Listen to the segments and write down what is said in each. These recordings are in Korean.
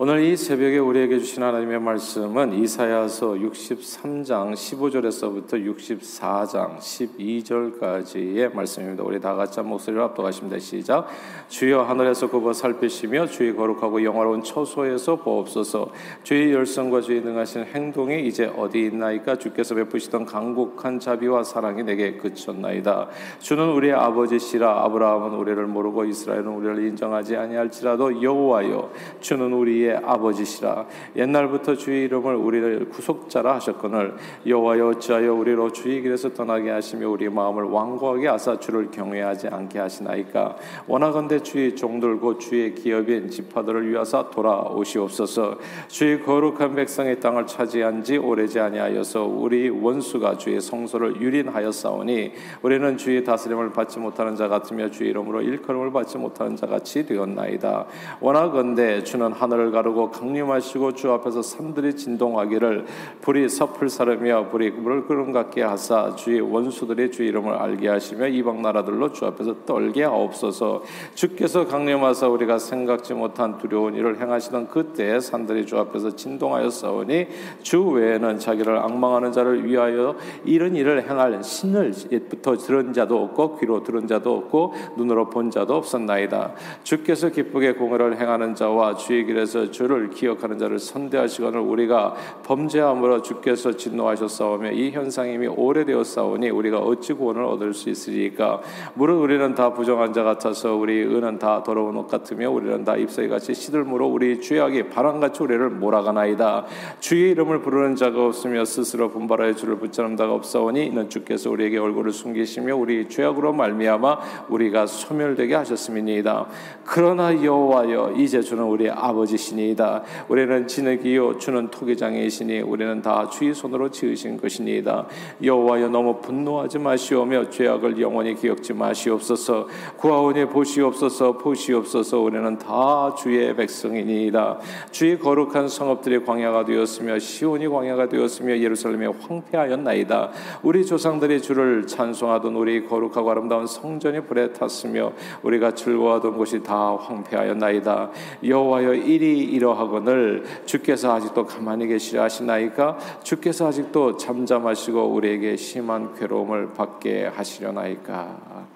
오늘 이 새벽에 우리에게 주신 하나님의 말씀은 이사야서 63장 15절에서부터 64장 12절까지의 말씀입니다. 우리 다 같이 한 목소리로 합독하십니다. 시작. 주여 하늘에서 굽어 살피시며 주의 거룩하고 영화로운 처소에서 보옵소서. 주의 열성과 주의 능하신 행동이 이제 어디 있나이까 주께서 베푸시던 강국한 자비와 사랑이 내게 그쳤나이다. 주는 우리의 아버지시라 아브라함은 우리를 모르고 이스라엘은 우리를 인정하지 아니할지라도 여호와여 주는 우리의 우리의 아버지시라. 옛날부터 주의 이름을 우리를 구속자라 하셨거늘 여호와여 어찌하여 우리로 주의 길에서 떠나게 하시며 우리 마음을 완고하게 하사 주를 경외하지 않게 하시나이까. 원하건대 주의 종들 곧 주의 기업인 지파들을 위하사 돌아오시옵소서. 주의 거룩한 백성의 땅을 차지한 지 오래지 아니하여서 우리 원수가 주의 성소를 유린하였사오니 우리는 주의 다스림을 받지 못하는 자 같으며 주의 이름으로 일컬음을 받지 못하는 자 같이 되었나이다. 원하건대 주는 하늘을 가르고 강림하시고 주 앞에서 산들이 진동하기를 불이 섭을 사르며 불이 끓음 같게 하사 주의 원수들의 주 이름을 알게 하시며 이방 나라들로 주 앞에서 떨게 하옵소서. 주께서 강림하사 우리가 생각지 못한 두려운 일을 행하시던 그때 산들이 주 앞에서 진동하였사오니 주 외에는 자기를 악망하는 자를 위하여 이런 일을 행할 신을 옛부터 들은 자도 없고 귀로 들은 자도 없고 눈으로 본 자도 없었나이다. 주께서 기쁘게 공의를 행하는 자와 주의 길에서 주를 기억하는 자를 선대하시거늘 우리가 범죄함으로 주께서 진노하셨사오며 이 현상이 이미 오래되었사오니 우리가 어찌 구원을 얻을 수 있으리까? 무릇 우리는 다 부정한 자 같아서 우리 은은 다 더러운 옷 같으며 우리는 다 잎사귀 같이 시들므로 우리 죄악이 바람같이 우리를 몰아가나이다. 주의 이름을 부르는 자가 없으며 스스로 분발하여 주를 붙잡는 자가 없사오니 이는 주께서 우리에게 얼굴을 숨기시며 우리 죄악으로 말미암아 우리가 소멸되게 하셨음이니이다. 그러나 여호와여 이제 주는 우리 아버지시니 것이니이다. 우리는 진흙이요 주는 토기장이시니 우리는 다 주의 손으로 지으신 것이니이다. 여호와여 너무 분노하지 마시오며 죄악을 영원히 기억지 마시옵소서. 구하오니 보시옵소서 보시옵소서 우리는 다 주의 백성이니이다. 주의 거룩한 성읍들이 광야가 되었으며 시온이 광야가 되었으며 예루살렘이 황폐하였나이다. 우리 조상들이 주를 찬송하던 우리 거룩하고 아름다운 성전이 불에 탔으며 우리가 즐거워하던 곳이 다 황폐하였나이다. 여호와여 이리 이러하거늘 주께서 아직도 가만히 계시려 하시나이까 주께서 아직도 잠잠하시고 우리에게 심한 괴로움을 받게 하시려나이까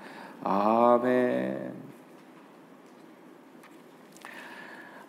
아멘.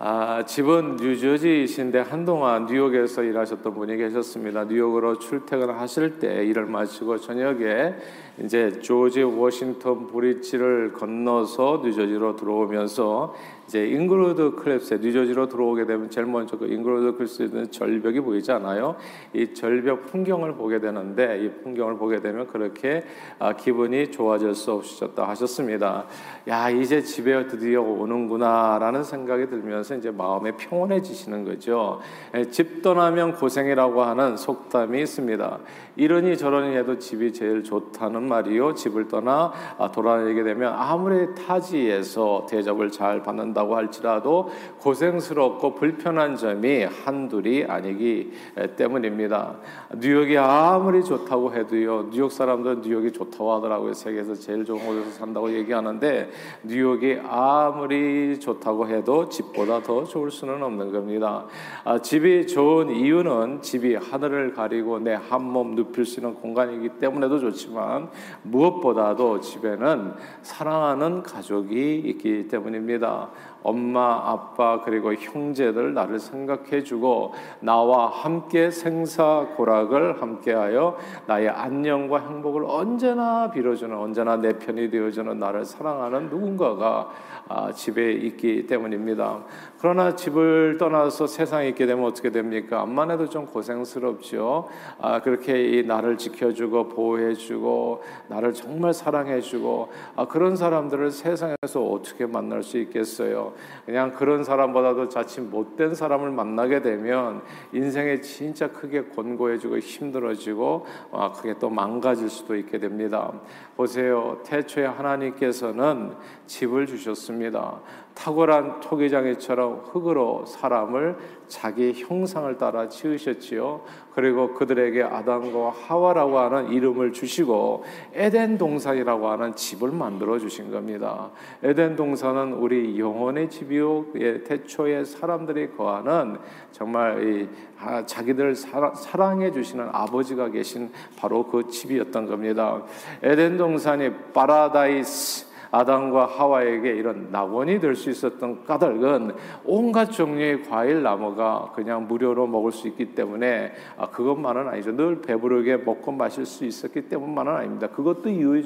아, 집은 뉴저지이신데 한동안 뉴욕에서 일하셨던 분이 계셨습니다. 뉴욕으로 출퇴근하실 때 일을 마치고 저녁에 이제 George Washington Bridge를 건너서 뉴저지로 들어오면서 이제 Englewood Cliffs에 뉴저지로 들어오게 되면 제일 먼저 그 Englewood Cliffs에 절벽이 보이지 않아요? 이 절벽 풍경을 보게 되는데 이 풍경을 보게 되면 그렇게 아, 기분이 좋아질 수 없으셨다 하셨습니다. 야 이제 집에 드디어 오는구나라는 생각이 들면서 이제 마음에 평온해지시는 거죠. 예, 집 떠나면 고생이라고 하는 속담이 있습니다. 이러니 저러니 해도 집이 제일 좋다는 말이요. 집을 떠나 아, 돌아다니게 되면 아무리 타지에서 대접을 잘 받는다 고 할지라도 고생스럽고 불편한 점이 한둘이 아니기 때문입니다. 뉴욕이 아무리 좋다고 해도요. 뉴욕 사람들은 뉴욕이 좋다고 하더라고요. 세계에서 제일 좋은 곳에서 산다고 얘기하는데 뉴욕이 아무리 좋다고 해도 집보다 더 좋을 수는 없는 겁니다. 아, 집이 좋은 이유는 집이 하늘을 가리고 내 한몸 눕힐 수 있는 공간이기 때문에도 좋지만 무엇보다도 집에는 사랑하는 가족이 있기 때문입니다. 엄마, 아빠 그리고 형제들 나를 생각해 주고 나와 함께 생사고락을 함께하여 나의 안녕과 행복을 언제나 빌어주는 언제나 내 편이 되어주는 나를 사랑하는 누군가가 아, 집에 있기 때문입니다. 그러나 집을 떠나서 세상에 있게 되면 어떻게 됩니까? 암만 해도 좀 고생스럽죠. 아, 그렇게 이 나를 지켜주고 보호해주고 나를 정말 사랑해주고 아, 그런 사람들을 세상에서 어떻게 만날 수 있겠어요? 그냥 그런 사람보다도 자칫 못된 사람을 만나게 되면 인생에 진짜 크게 곤고해지고 힘들어지고 아, 크게 또 망가질 수도 있게 됩니다. 보세요. 태초에 하나님께서는 집을 주셨습니다. 탁월한 토기장이처럼 흙으로 사람을 자기 형상을 따라 지으셨지요. 그리고 그들에게 아담과 하와라고 하는 이름을 주시고 에덴 동산이라고 하는 집을 만들어 주신 겁니다. 에덴 동산은 우리 영혼의 집이요, 예, 태초에 사람들이 거하는 정말 이, 아, 자기들 사랑해 주시는 아버지가 계신 바로 그 집이었던 겁니다. 에덴 동산이 파라다이스 아담과 하와에게 이런 낙원이 될 수 있었던 까닭은 온갖 종류의 과일 나무가 그냥 무료로 먹을 수 있기 때문에 아, 그것만은 아니죠. 늘 배부르게 먹고 마실 수 있었기 때문만은 아닙니다. 그것도 이유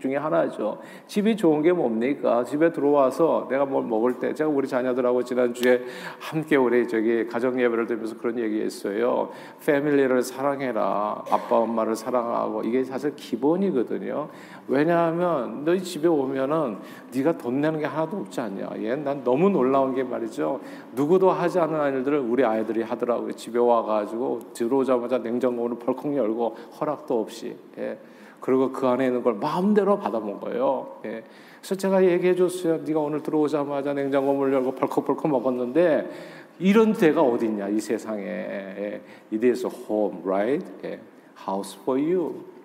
중에 하나죠. 집이 좋은 게 뭡니까? 집에 들어와서 내가 뭘 먹을 때 제가 우리 자녀들하고 지난주에 함께 우리 저기 가정 예배를 드리면서 그런 얘기했어요. 패밀리를 사랑해라. 아빠 엄마를 사랑하고 이게 사실 기본이거든요. 왜냐하면 너희 집에 오면은 네가 돈 내는 게 하나도 없지 않냐. 예, 난 너무 놀라운 게 말이죠. 누구도 하지 않은 일들을 우리 아이들이 하더라고요. 집에 와가지고 들어오자마자 냉장고를 벌컥 열고 허락도 없이. 예. 그리고 그 안에 있는 걸 마음대로 받아 먹어요. 예. 그래서 제가 얘기해 줬어요. 네가 오늘 들어오자마자 냉장고 문 열고 벌컥벌컥 먹었는데 이런 데가 어딨냐 이 세상에. 예. It is home, right? 예. House for you.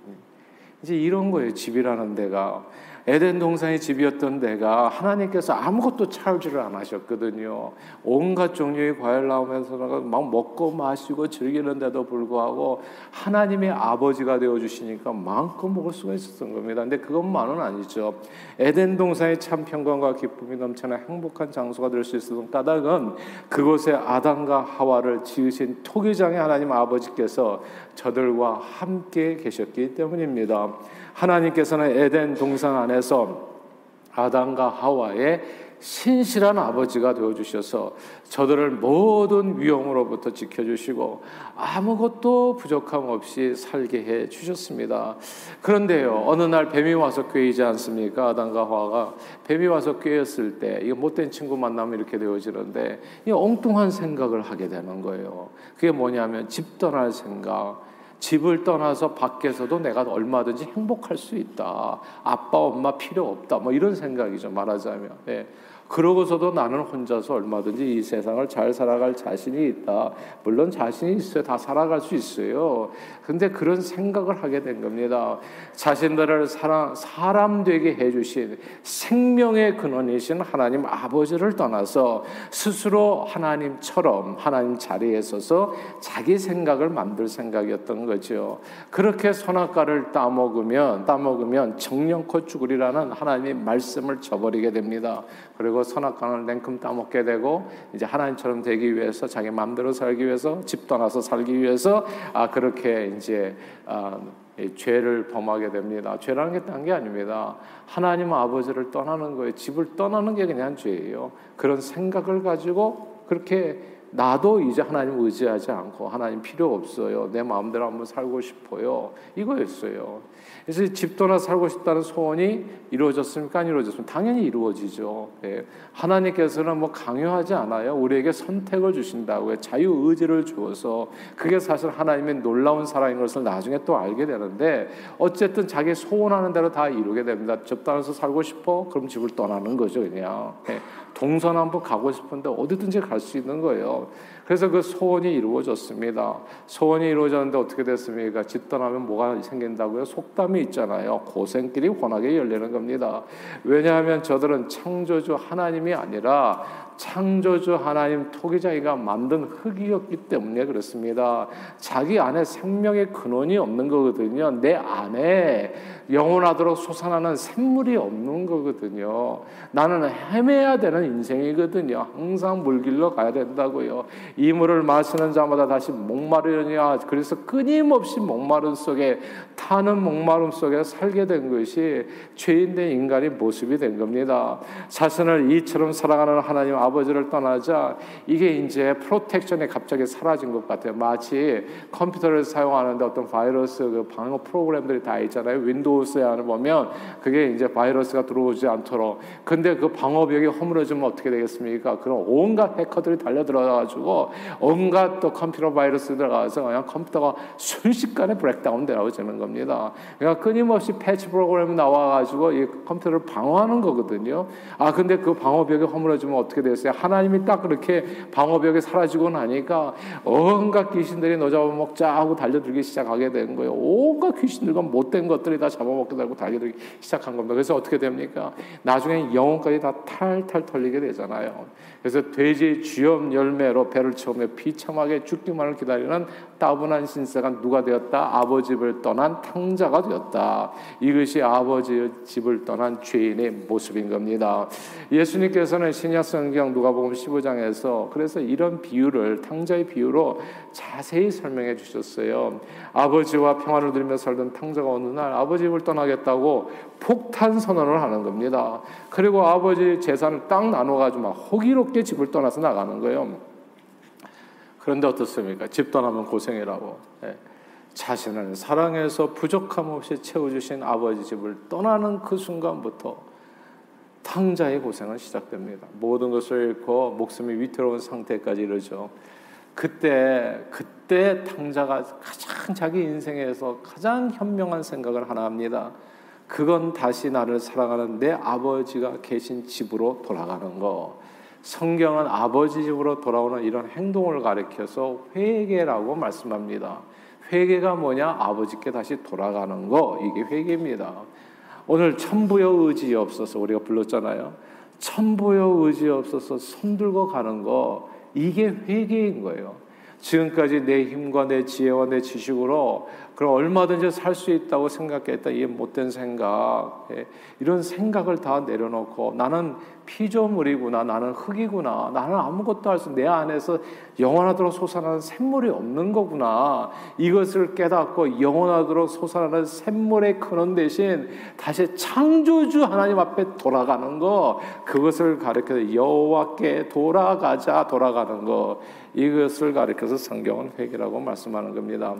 이제 이런 거예요. 집이라는 데가. 에덴 동산의 집이었던 데가 하나님께서 아무것도 차지를 안 하셨거든요. 온갖 종류의 과일 나오면서 막 먹고 마시고 즐기는데도 불구하고 하나님의 아버지가 되어 주시니까 마음껏 먹을 수가 있었던 겁니다. 근데 그것만은 아니죠. 에덴 동산의 참 평강과 기쁨이 넘치는 행복한 장소가 될 수 있었던 까닭은 그곳에 아담과 하와를 지으신 토기장의 하나님 아버지께서 저들과 함께 계셨기 때문입니다. 하나님께서는 에덴 동산 안에서 아담과 하와의 신실한 아버지가 되어 주셔서 저들을 모든 위험으로부터 지켜 주시고 아무것도 부족함 없이 살게 해 주셨습니다. 그런데요. 어느 날 뱀이 와서 꾀이지 않습니까? 아담과 하와가 뱀이 와서 꾀였을 때 이거 못된 친구 만나면 이렇게 되어지는데 이 엉뚱한 생각을 하게 되는 거예요. 그게 뭐냐면 집 떠날 생각 집을 떠나서 밖에서도 내가 얼마든지 행복할 수 있다. 아빠, 엄마 필요 없다. 뭐 이런 생각이죠. 말하자면. 예. 그러고서도 나는 혼자서 얼마든지 이 세상을 잘 살아갈 자신이 있다. 물론 자신이 있어요. 다 살아갈 수 있어요. 근데 그런 생각을 하게 된 겁니다. 자신들을 사람, 사람 되게 해주신 생명의 근원이신 하나님 아버지를 떠나서 스스로 하나님처럼 하나님 자리에 서서 자기 생각을 만들 생각이었던 거죠. 그렇게 선악과를 따먹으면, 따먹으면 정령코 죽으리라는 하나님의 말씀을 저버리게 됩니다. 그리고 선악과를 냉큼 따먹게 되고 이제 하나님처럼 되기 위해서 자기 마음대로 살기 위해서 집 떠나서 살기 위해서 아 그렇게 이제 아, 죄를 범하게 됩니다. 죄라는 게 딴 게 아닙니다. 하나님 아버지를 떠나는 거예요. 집을 떠나는 게 그냥 죄예요. 그런 생각을 가지고 그렇게 나도 이제 하나님 의지하지 않고 하나님 필요 없어요. 내 마음대로 한번 살고 싶어요. 이거였어요. 그래서 집 떠나 살고 싶다는 소원이 이루어졌습니까? 안 이루어졌습니까? 당연히 이루어지죠. 예. 하나님께서는 뭐 강요하지 않아요. 우리에게 선택을 주신다고요. 자유 의지를 주어서 그게 사실 하나님의 놀라운 사랑인 것을 나중에 또 알게 되는데 어쨌든 자기 소원하는 대로 다 이루게 됩니다. 집 떠나서 살고 싶어? 그럼 집을 떠나는 거죠, 그냥. 예. 동서남북 가고 싶은데 어디든지 갈 수 있는 거예요. world. 그래서 그 소원이 이루어졌습니다. 소원이 이루어졌는데 어떻게 됐습니까? 집 떠나면 뭐가 생긴다고요? 속담이 있잖아요. 고생길이 환하게 열리는 겁니다. 왜냐하면 저들은 창조주 하나님이 아니라 창조주 하나님 토기자기가 만든 흙이었기 때문에 그렇습니다. 자기 안에 생명의 근원이 없는 거거든요. 내 안에 영원하도록 솟아나는 샘물이 없는 거거든요. 나는 헤매야 되는 인생이거든요. 항상 물길로 가야 된다고요. 이 물을 마시는 자마다 다시 목마르느냐. 그래서 끊임없이 목마름 속에 타는 목마름 속에 살게 된 것이 죄인된 인간의 모습이 된 겁니다. 자신을 이처럼 사랑하는 하나님 아버지를 떠나자 이게 이제 protection이 갑자기 사라진 것 같아요. 마치 컴퓨터를 사용하는데 어떤 바이러스 그 방어 프로그램들이 다 있잖아요. Windows에 안을 보면 그게 이제 바이러스가 들어오지 않도록. 근데 그 방어벽이 허물어지면 어떻게 되겠습니까? 그럼 온갖 해커들이 달려들어가지고 온갖 또 컴퓨터 바이러스 들어가서 그냥 컴퓨터가 순식간에 breakdown 되어지는 겁니다. 그러니까 끊임없이 패치 프로그램이 나와가지고 이 컴퓨터를 방어하는 거거든요. 아 근데 그 방어벽이 허물어지면 어떻게 됐어요? 하나님이 딱 그렇게 방어벽이 사라지고 나니까 온갖 귀신들이 너 잡아먹자 하고 달려들기 시작하게 된 거예요. 온갖 귀신들과 못된 것들이 다 잡아먹게 되고 달려들기 시작한 겁니다. 그래서 어떻게 됩니까? 나중에 영혼까지 다 탈탈 털리게 되잖아요. 그래서 돼지 쥐염 열매로 배를 채우며 비참하게 죽기만을 기다리는 따분한 신세가 누가 되었다? 아버지 집을 떠난 탕자가 되었다. 이것이 아버지 집을 떠난 죄인의 모습인 겁니다. 예수님께서는 신약 성경 누가복음 15장에서 그래서 이런 비유를 탕자의 비유로 자세히 설명해 주셨어요. 아버지와 평안을 누리며 살던 탕자가 어느 날 아버지 집을 떠나겠다고 폭탄 선언을 하는 겁니다. 그리고 아버지 재산을 딱 나눠 가지고 막 호기롭게 집을 떠나서 나가는 거예요. 그런데 어떻습니까? 집 떠나면 고생이라고. 예. 자신을 사랑해서 부족함 없이 채워주신 아버지 집을 떠나는 그 순간부터 탕자의 고생은 시작됩니다. 모든 것을 잃고 목숨이 위태로운 상태까지 이르죠. 그때 그때 탕자가 가장 자기 인생에서 가장 현명한 생각을 하나 합니다. 그건 다시 나를 사랑하는 내 아버지가 계신 집으로 돌아가는 거. 성경은 아버지 집으로 돌아오는 이런 행동을 가리켜서 회개라고 말씀합니다. 회개가 뭐냐? 아버지께 다시 돌아가는 거 이게 회개입니다. 오늘 천부여 의지 없어서 우리가 불렀잖아요. 천부여 의지 없어서 손 들고 가는 거 이게 회개인 거예요. 지금까지 내 힘과 내 지혜와 내 지식으로 그럼 얼마든지 살 수 있다고 생각했다. 이 못된 생각. 예, 이런 생각을 다 내려놓고 나는 피조물이구나 나는 흙이구나 나는 아무것도 할 수 내 안에서 영원하도록 솟아나는 샘물이 없는 거구나. 이것을 깨닫고 영원하도록 솟아나는 샘물의 근원 대신 다시 창조주 하나님 앞에 돌아가는 거 그것을 가르쳐 여호와께 돌아가자 돌아가는 거 이것을 가리켜서 성경은 회개라고 말씀하는 겁니다.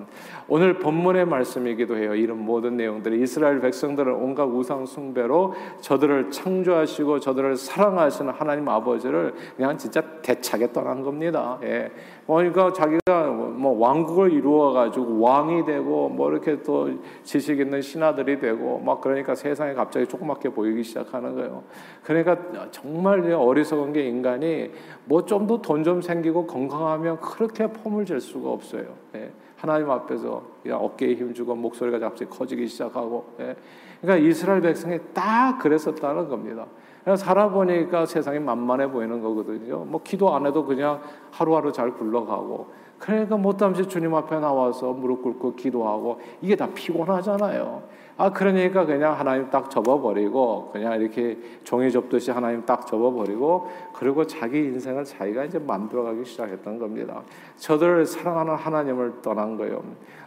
오늘 본문의 말씀이기도 해요. 이런 모든 내용들이 이스라엘 백성들은 온갖 우상 숭배로 저들을 창조하시고 저들을 사랑하시는 하나님 아버지를 그냥 진짜 대차게 떠난 겁니다. 예. 그러니까 자기가 뭐 왕국을 이루어 가지고 왕이 되고 뭐 이렇게 또 지식 있는 신하들이 되고 막 그러니까 세상에 갑자기 조그맣게 보이기 시작하는 거예요. 그러니까 정말 어리석은 게 인간이 뭐 좀 더 돈좀 생기고 건강 하면 그렇게 폼을 잴 수가 없어요. 예. 하나님 앞에서 어깨에 힘주고 목소리가 갑자기 커지기 시작하고 예. 그러니까 이스라엘 백성이 딱 그랬었다는 겁니다. 그냥 살아보니까 세상이 만만해 보이는 거거든요. 뭐 기도 안 해도 그냥 하루하루 잘 굴러가고. 그러니까 못담시 주님 앞에 나와서 무릎 꿇고 기도하고 이게 다 피곤하잖아요. 아 그러니까 그냥 하나님 딱 접어버리고 그냥 이렇게 종이 접듯이 하나님 딱 접어버리고 그리고 자기 인생을 자기가 이제 만들어가기 시작했던 겁니다. 저들을 사랑하는 하나님을 떠난 거예요.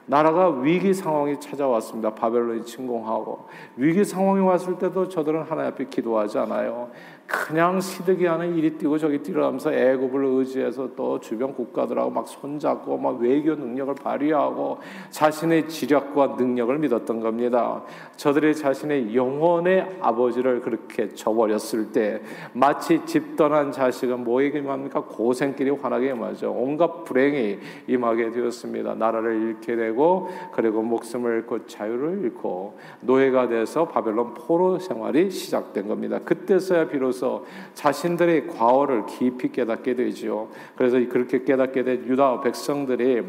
나라가 위기 상황이 찾아왔습니다. 바벨론이 침공하고 위기 상황이 왔을 때도 저들은 하나님 앞에 기도하지 않아요. 그냥 시드기하는 일이 뛰고 저기 뛰어가면서 애굽을 의지해서 또 주변 국가들하고 막 손잡고 막 외교 능력을 발휘하고 자신의 지력과 능력을 믿었던 겁니다. 저들의 자신의 영혼의 아버지를 그렇게 저버렸을 때 마치 집 떠난 자식은 뭐에게 임합니까? 고생길이 환하게 임하죠. 온갖 불행이 임하게 되었습니다. 나라를 잃게 되고 그리고 목숨을 잃고 자유를 잃고 노예가 돼서 바벨론 포로 생활이 시작된 겁니다. 그때서야 비로소 그래서 자신들의 과오를 깊이 깨닫게 되죠. 그래서 그렇게 깨닫게 된 유다 백성들이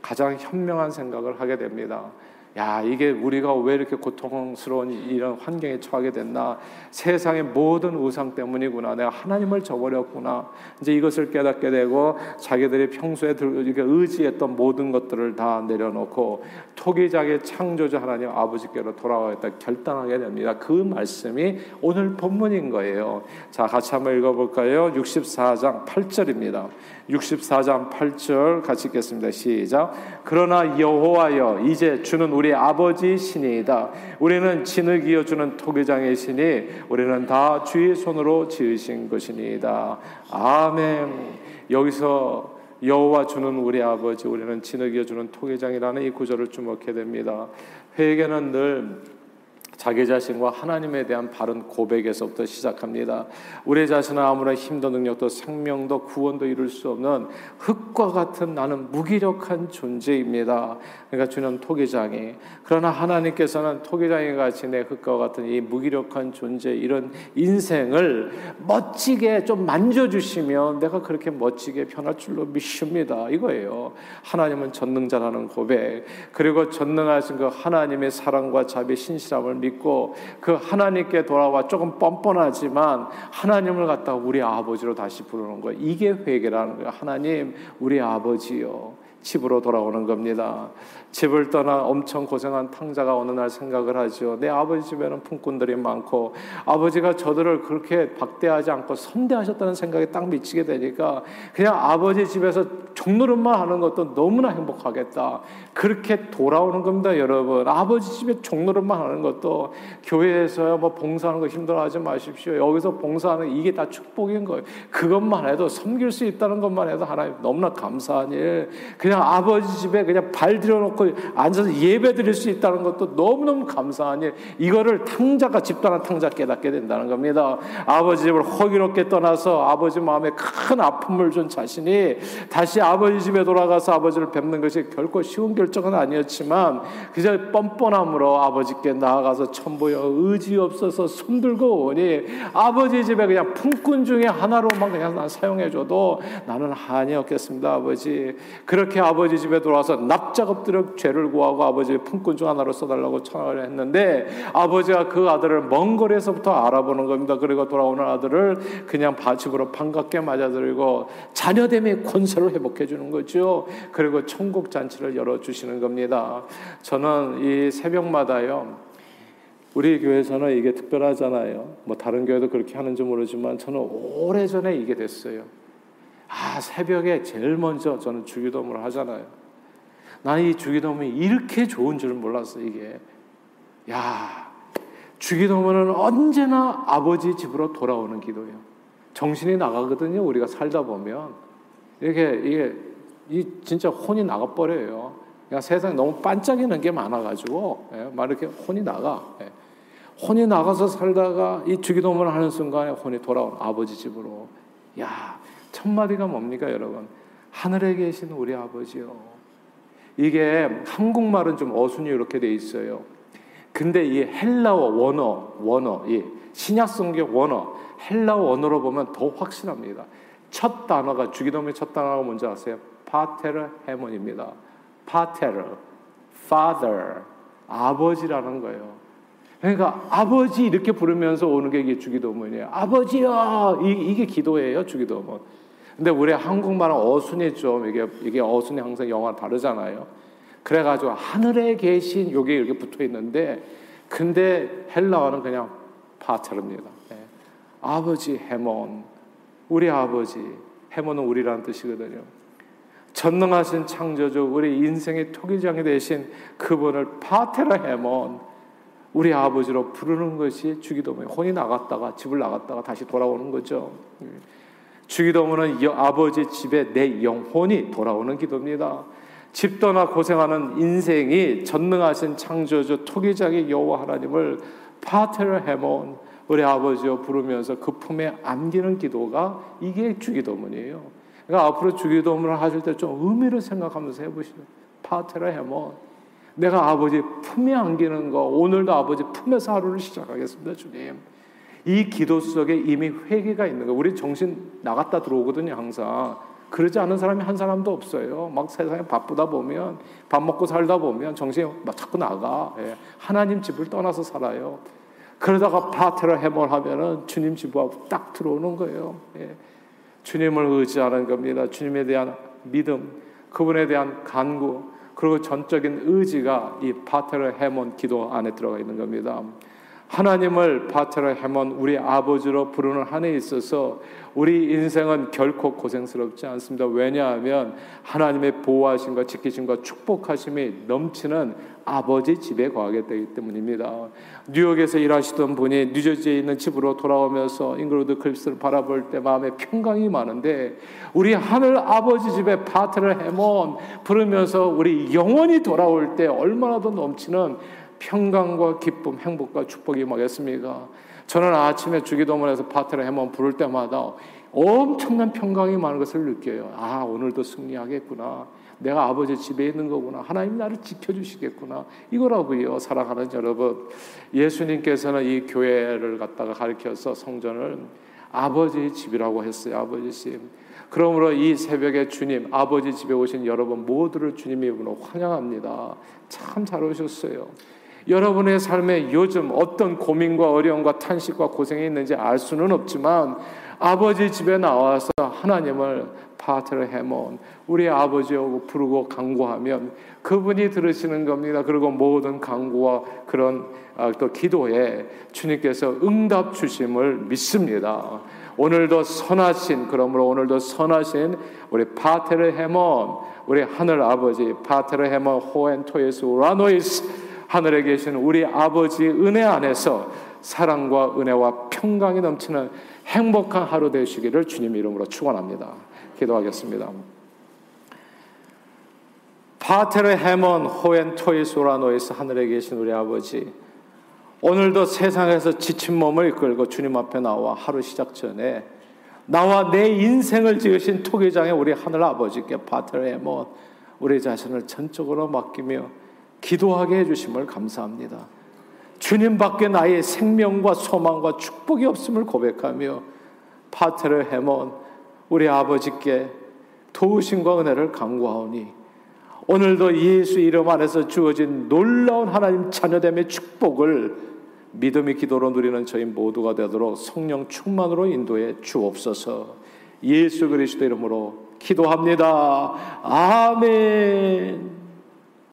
가장 현명한 생각을 하게 됩니다. 야, 이게 우리가 왜 이렇게 고통스러운 이런 환경에 처하게 됐나? 세상의 모든 우상 때문이구나. 내가 하나님을 저버렸구나. 이제 이것을 깨닫게 되고 자기들이 평소에 의지했던 모든 것들을 다 내려놓고 토기장의 창조주 하나님 아버지께로 돌아가겠다 결단하게 됩니다. 그 말씀이 오늘 본문인 거예요. 자, 같이 한번 읽어 볼까요? 64장 8절입니다. 64장 8절 같이 읽겠습니다. 시작. 그러나 여호와여 이제 주는 우리 아버지 신이다. 우리는 진을 이어주는 토기장의 신이 우리는 다 주의 손으로 지으신 것이니이다. 아멘. 여기서 여호와 주는 우리 아버지 우리는 진흙이어 주는 토기장이라는 이 구절을 주목해 됩니다. 회개는 늘 자기 자신과 하나님에 대한 바른 고백에서부터 시작합니다. 우리 자신은 아무런 힘도 능력도 생명도 구원도 이룰 수 없는 흙과 같은 나는 무기력한 존재입니다. 그러니까 주는 토기장이 그러나 하나님께서는 토기장이 같이 내 흙과 같은 이 무기력한 존재 이런 인생을 멋지게 좀 만져주시면 내가 그렇게 멋지게 변할 줄로 믿습니다. 이거예요. 하나님은 전능자라는 고백 그리고 전능하신 그 하나님의 사랑과 자비 신실함을 믿고 그 하나님께 돌아와 조금 뻔뻔하지만 하나님을 갖다 우리 아버지로 다시 부르는 거예요. 이게 회개라는 거예요. 하나님, 우리 아버지요. 집으로 돌아오는 겁니다. 집을 떠나 엄청 고생한 탕자가 어느 날 생각을 하죠. 내 아버지 집에는 품꾼들이 많고 아버지가 저들을 그렇게 박대하지 않고 선대하셨다는 생각이 딱 미치게 되니까 그냥 아버지 집에서 종노릇만 하는 것도 너무나 행복하겠다. 그렇게 돌아오는 겁니다, 여러분. 아버지 집에 종노릇만 하는 것도 교회에서요, 뭐 봉사하는 거 힘들어하지 마십시오. 여기서 봉사하는 이게 다 축복인 거예요. 그것만 해도 섬길 수 있다는 것만 해도 하나님 너무나 감사한 일. 그냥 아버지 집에 그냥 발 들여놓고 앉아서 예배 드릴 수 있다는 것도 너무너무 감사한 일. 이거를 탕자가 집단한 탕자 깨닫게 된다는 겁니다. 아버지 집을 허기롭게 떠나서 아버지 마음에 큰 아픔을 준 자신이 다시 아버지 집에 돌아가서 아버지를 뵙는 것이 결코 쉬운 결정은 아니었지만 그저 뻔뻔함으로 아버지께 나아가서 천보여 의지 없어서 손들고 오니 아버지 집에 그냥 품꾼 중에 하나로만 그냥 난 사용해줘도 나는 한이 없겠습니다 아버지 그렇게 아버지 집에 돌아와서 납작업들을 죄를 구하고 아버지의 품꾼 중 하나로 써달라고 청하를 했는데 아버지가 그 아들을 먼 거리에서부터 알아보는 겁니다 그리고 돌아오는 아들을 그냥 집으로 반갑게 맞아들이고 자녀됨의 권세를 회복해 주는 거죠 그리고 천국 잔치를 열어주시 주시는 겁니다. 저는 이 새벽마다요. 우리 교회에서는 이게 특별하잖아요. 뭐 다른 교회도 그렇게 하는지 모르지만 저는 오래전에 이게 됐어요. 아, 새벽에 제일 먼저 저는 주기도문을 하잖아요. 나는 이 주기도문이 이렇게 좋은 줄 몰랐어, 이게. 야, 주기도문은 언제나 아버지 집으로 돌아오는 기도예요. 정신이 나가거든요, 우리가 살다 보면. 이렇게, 이게, 이 진짜 혼이 나가버려요. 그냥 세상에 너무 반짝이는 게 많아가지고 예, 막 이렇게 혼이 나가. 예. 혼이 나가서 살다가 이 주기도문을 하는 순간에 혼이 돌아온 아버지 집으로. 야, 첫 마디가 뭡니까, 여러분? 하늘에 계신 우리 아버지요. 이게 한국말은 좀 어순이 이렇게 돼 있어요. 근데 이 헬라어 원어, 원어, 이 신약 성경 원어, 헬라어 원어로 보면 더 확실합니다. 첫 단어가 주기도문의 첫 단어가 뭔지 아세요? 파테르 헤몬입니다. 파테르, father, 아버지라는 거예요. 그러니까 아버지 이렇게 부르면서 오는 게 이게 주기도문이에요. 아버지요, 이, 게 기도예요, 주기도문. 근데 우리 한국말은 어순이 좀 이게 이게 어순이 항상 영어 다르잖아요. 그래가지고 하늘에 계신 요게 이렇게 붙어 있는데, 근데 헬라어는 그냥 파테르입니다. 네. 아버지 해몬, 우리 아버지 해몬은 우리라는 뜻이거든요. 전능하신 창조주 우리 인생의 토기장이 되신 그분을 파테라 헤몬 우리 아버지로 부르는 것이 주기도문에 혼이 나갔다가 집을 나갔다가 다시 돌아오는 거죠. 주기도문은 아버지 집에 내 영혼이 돌아오는 기도입니다. 집 떠나 고생하는 인생이 전능하신 창조주 토기장의 여호와 하나님을 파테라 헤몬 우리 아버지로 부르면서 그 품에 안기는 기도가 이게 주기도문이에요. 그러니까 앞으로 주기도문을 하실 때 좀 의미를 생각하면서 해보시죠. 파테라 해모. 내가 아버지 품에 안기는 거, 오늘도 아버지 품에서 하루를 시작하겠습니다, 주님. 이 기도 속에 이미 회개가 있는 거. 우리 정신 나갔다 들어오거든요, 항상. 그러지 않은 사람이 한 사람도 없어요. 막 세상에 바쁘다 보면, 밥 먹고 살다 보면 정신이 막 자꾸 나가. 예. 하나님 집을 떠나서 살아요. 그러다가 파테라 해몰 하면은 주님 집하고 딱 들어오는 거예요. 예. 주님을 의지하는 겁니다. 주님에 대한 믿음, 그분에 대한 간구, 그리고 전적인 의지가 이 파테르 헤몬 기도 안에 들어가 있는 겁니다. 하나님을 파테르 헤몬 우리 아버지로 부르는 한에 있어서 우리 인생은 결코 고생스럽지 않습니다. 왜냐하면 하나님의 보호하심과 지키심과 축복하심이 넘치는 아버지 집에 거하게 되기 때문입니다. 뉴욕에서 일하시던 분이 뉴저지에 있는 집으로 돌아오면서 Englewood Cliffs를 바라볼 때 마음에 평강이 많은데 우리 하늘 아버지 집에 해몬 부르면서 우리 영원히 돌아올 때 얼마나 더 넘치는 평강과 기쁨, 행복과 축복이 임하겠습니까? 저는 아침에 주기도문에서 Father in heaven 부를 때마다 엄청난 평강이 많은 것을 느껴요. 아, 오늘도 승리하겠구나. 내가 아버지 집에 있는 거구나. 하나님 나를 지켜주시겠구나. 이거라고요. 사랑하는 여러분. 예수님께서는 이 교회를 갖다가 가르쳐서 성전을 아버지 집이라고 했어요. 아버지 집. 그러므로 이 새벽에 주님, 아버지 집에 오신 여러분 모두를 주님의 이름으로 환영합니다. 참 잘 오셨어요. 여러분의 삶에 요즘 어떤 고민과 어려움과 탄식과 고생이 있는지 알 수는 없지만 아버지 집에 나와서 하나님을 파트를 해몬 우리 아버지하고 부르고 강구하면 그분이 들으시는 겁니다. 그리고 모든 강구와 그런 아, 또 기도에 주님께서 응답 주심을 믿습니다. 오늘도 선하신 그러므로 오늘도 선하신 우리 파테르 헤몬 우리 하늘 아버지 파테르 헤몬 호엔토에스 우라노이스 하늘에 계신 우리 아버지 은혜 안에서 사랑과 은혜와 평강이 넘치는 행복한 하루 되시기를 주님 이름으로 축원합니다. 기도하겠습니다. 파테르 헤몬 호엔 토이소라노에서 하늘에 계신 우리 아버지 오늘도 세상에서 지친 몸을 이끌고 주님 앞에 나와 하루 시작 전에 나와 내 인생을 지으신 토기장의 우리 하늘 아버지께 파테르 헤몬 우리 자신을 전적으로 맡기며 기도하게 해주심을 감사합니다. 주님 밖에 나의 생명과 소망과 축복이 없음을 고백하며 파트를 해몬 우리 아버지께 도우심과 은혜를 강구하오니 오늘도 예수 이름 안에서 주어진 놀라운 하나님 자녀됨의 축복을 믿음의 기도로 누리는 저희 모두가 되도록 성령 충만으로 인도해 주옵소서 예수 그리스도 이름으로 기도합니다. 아멘.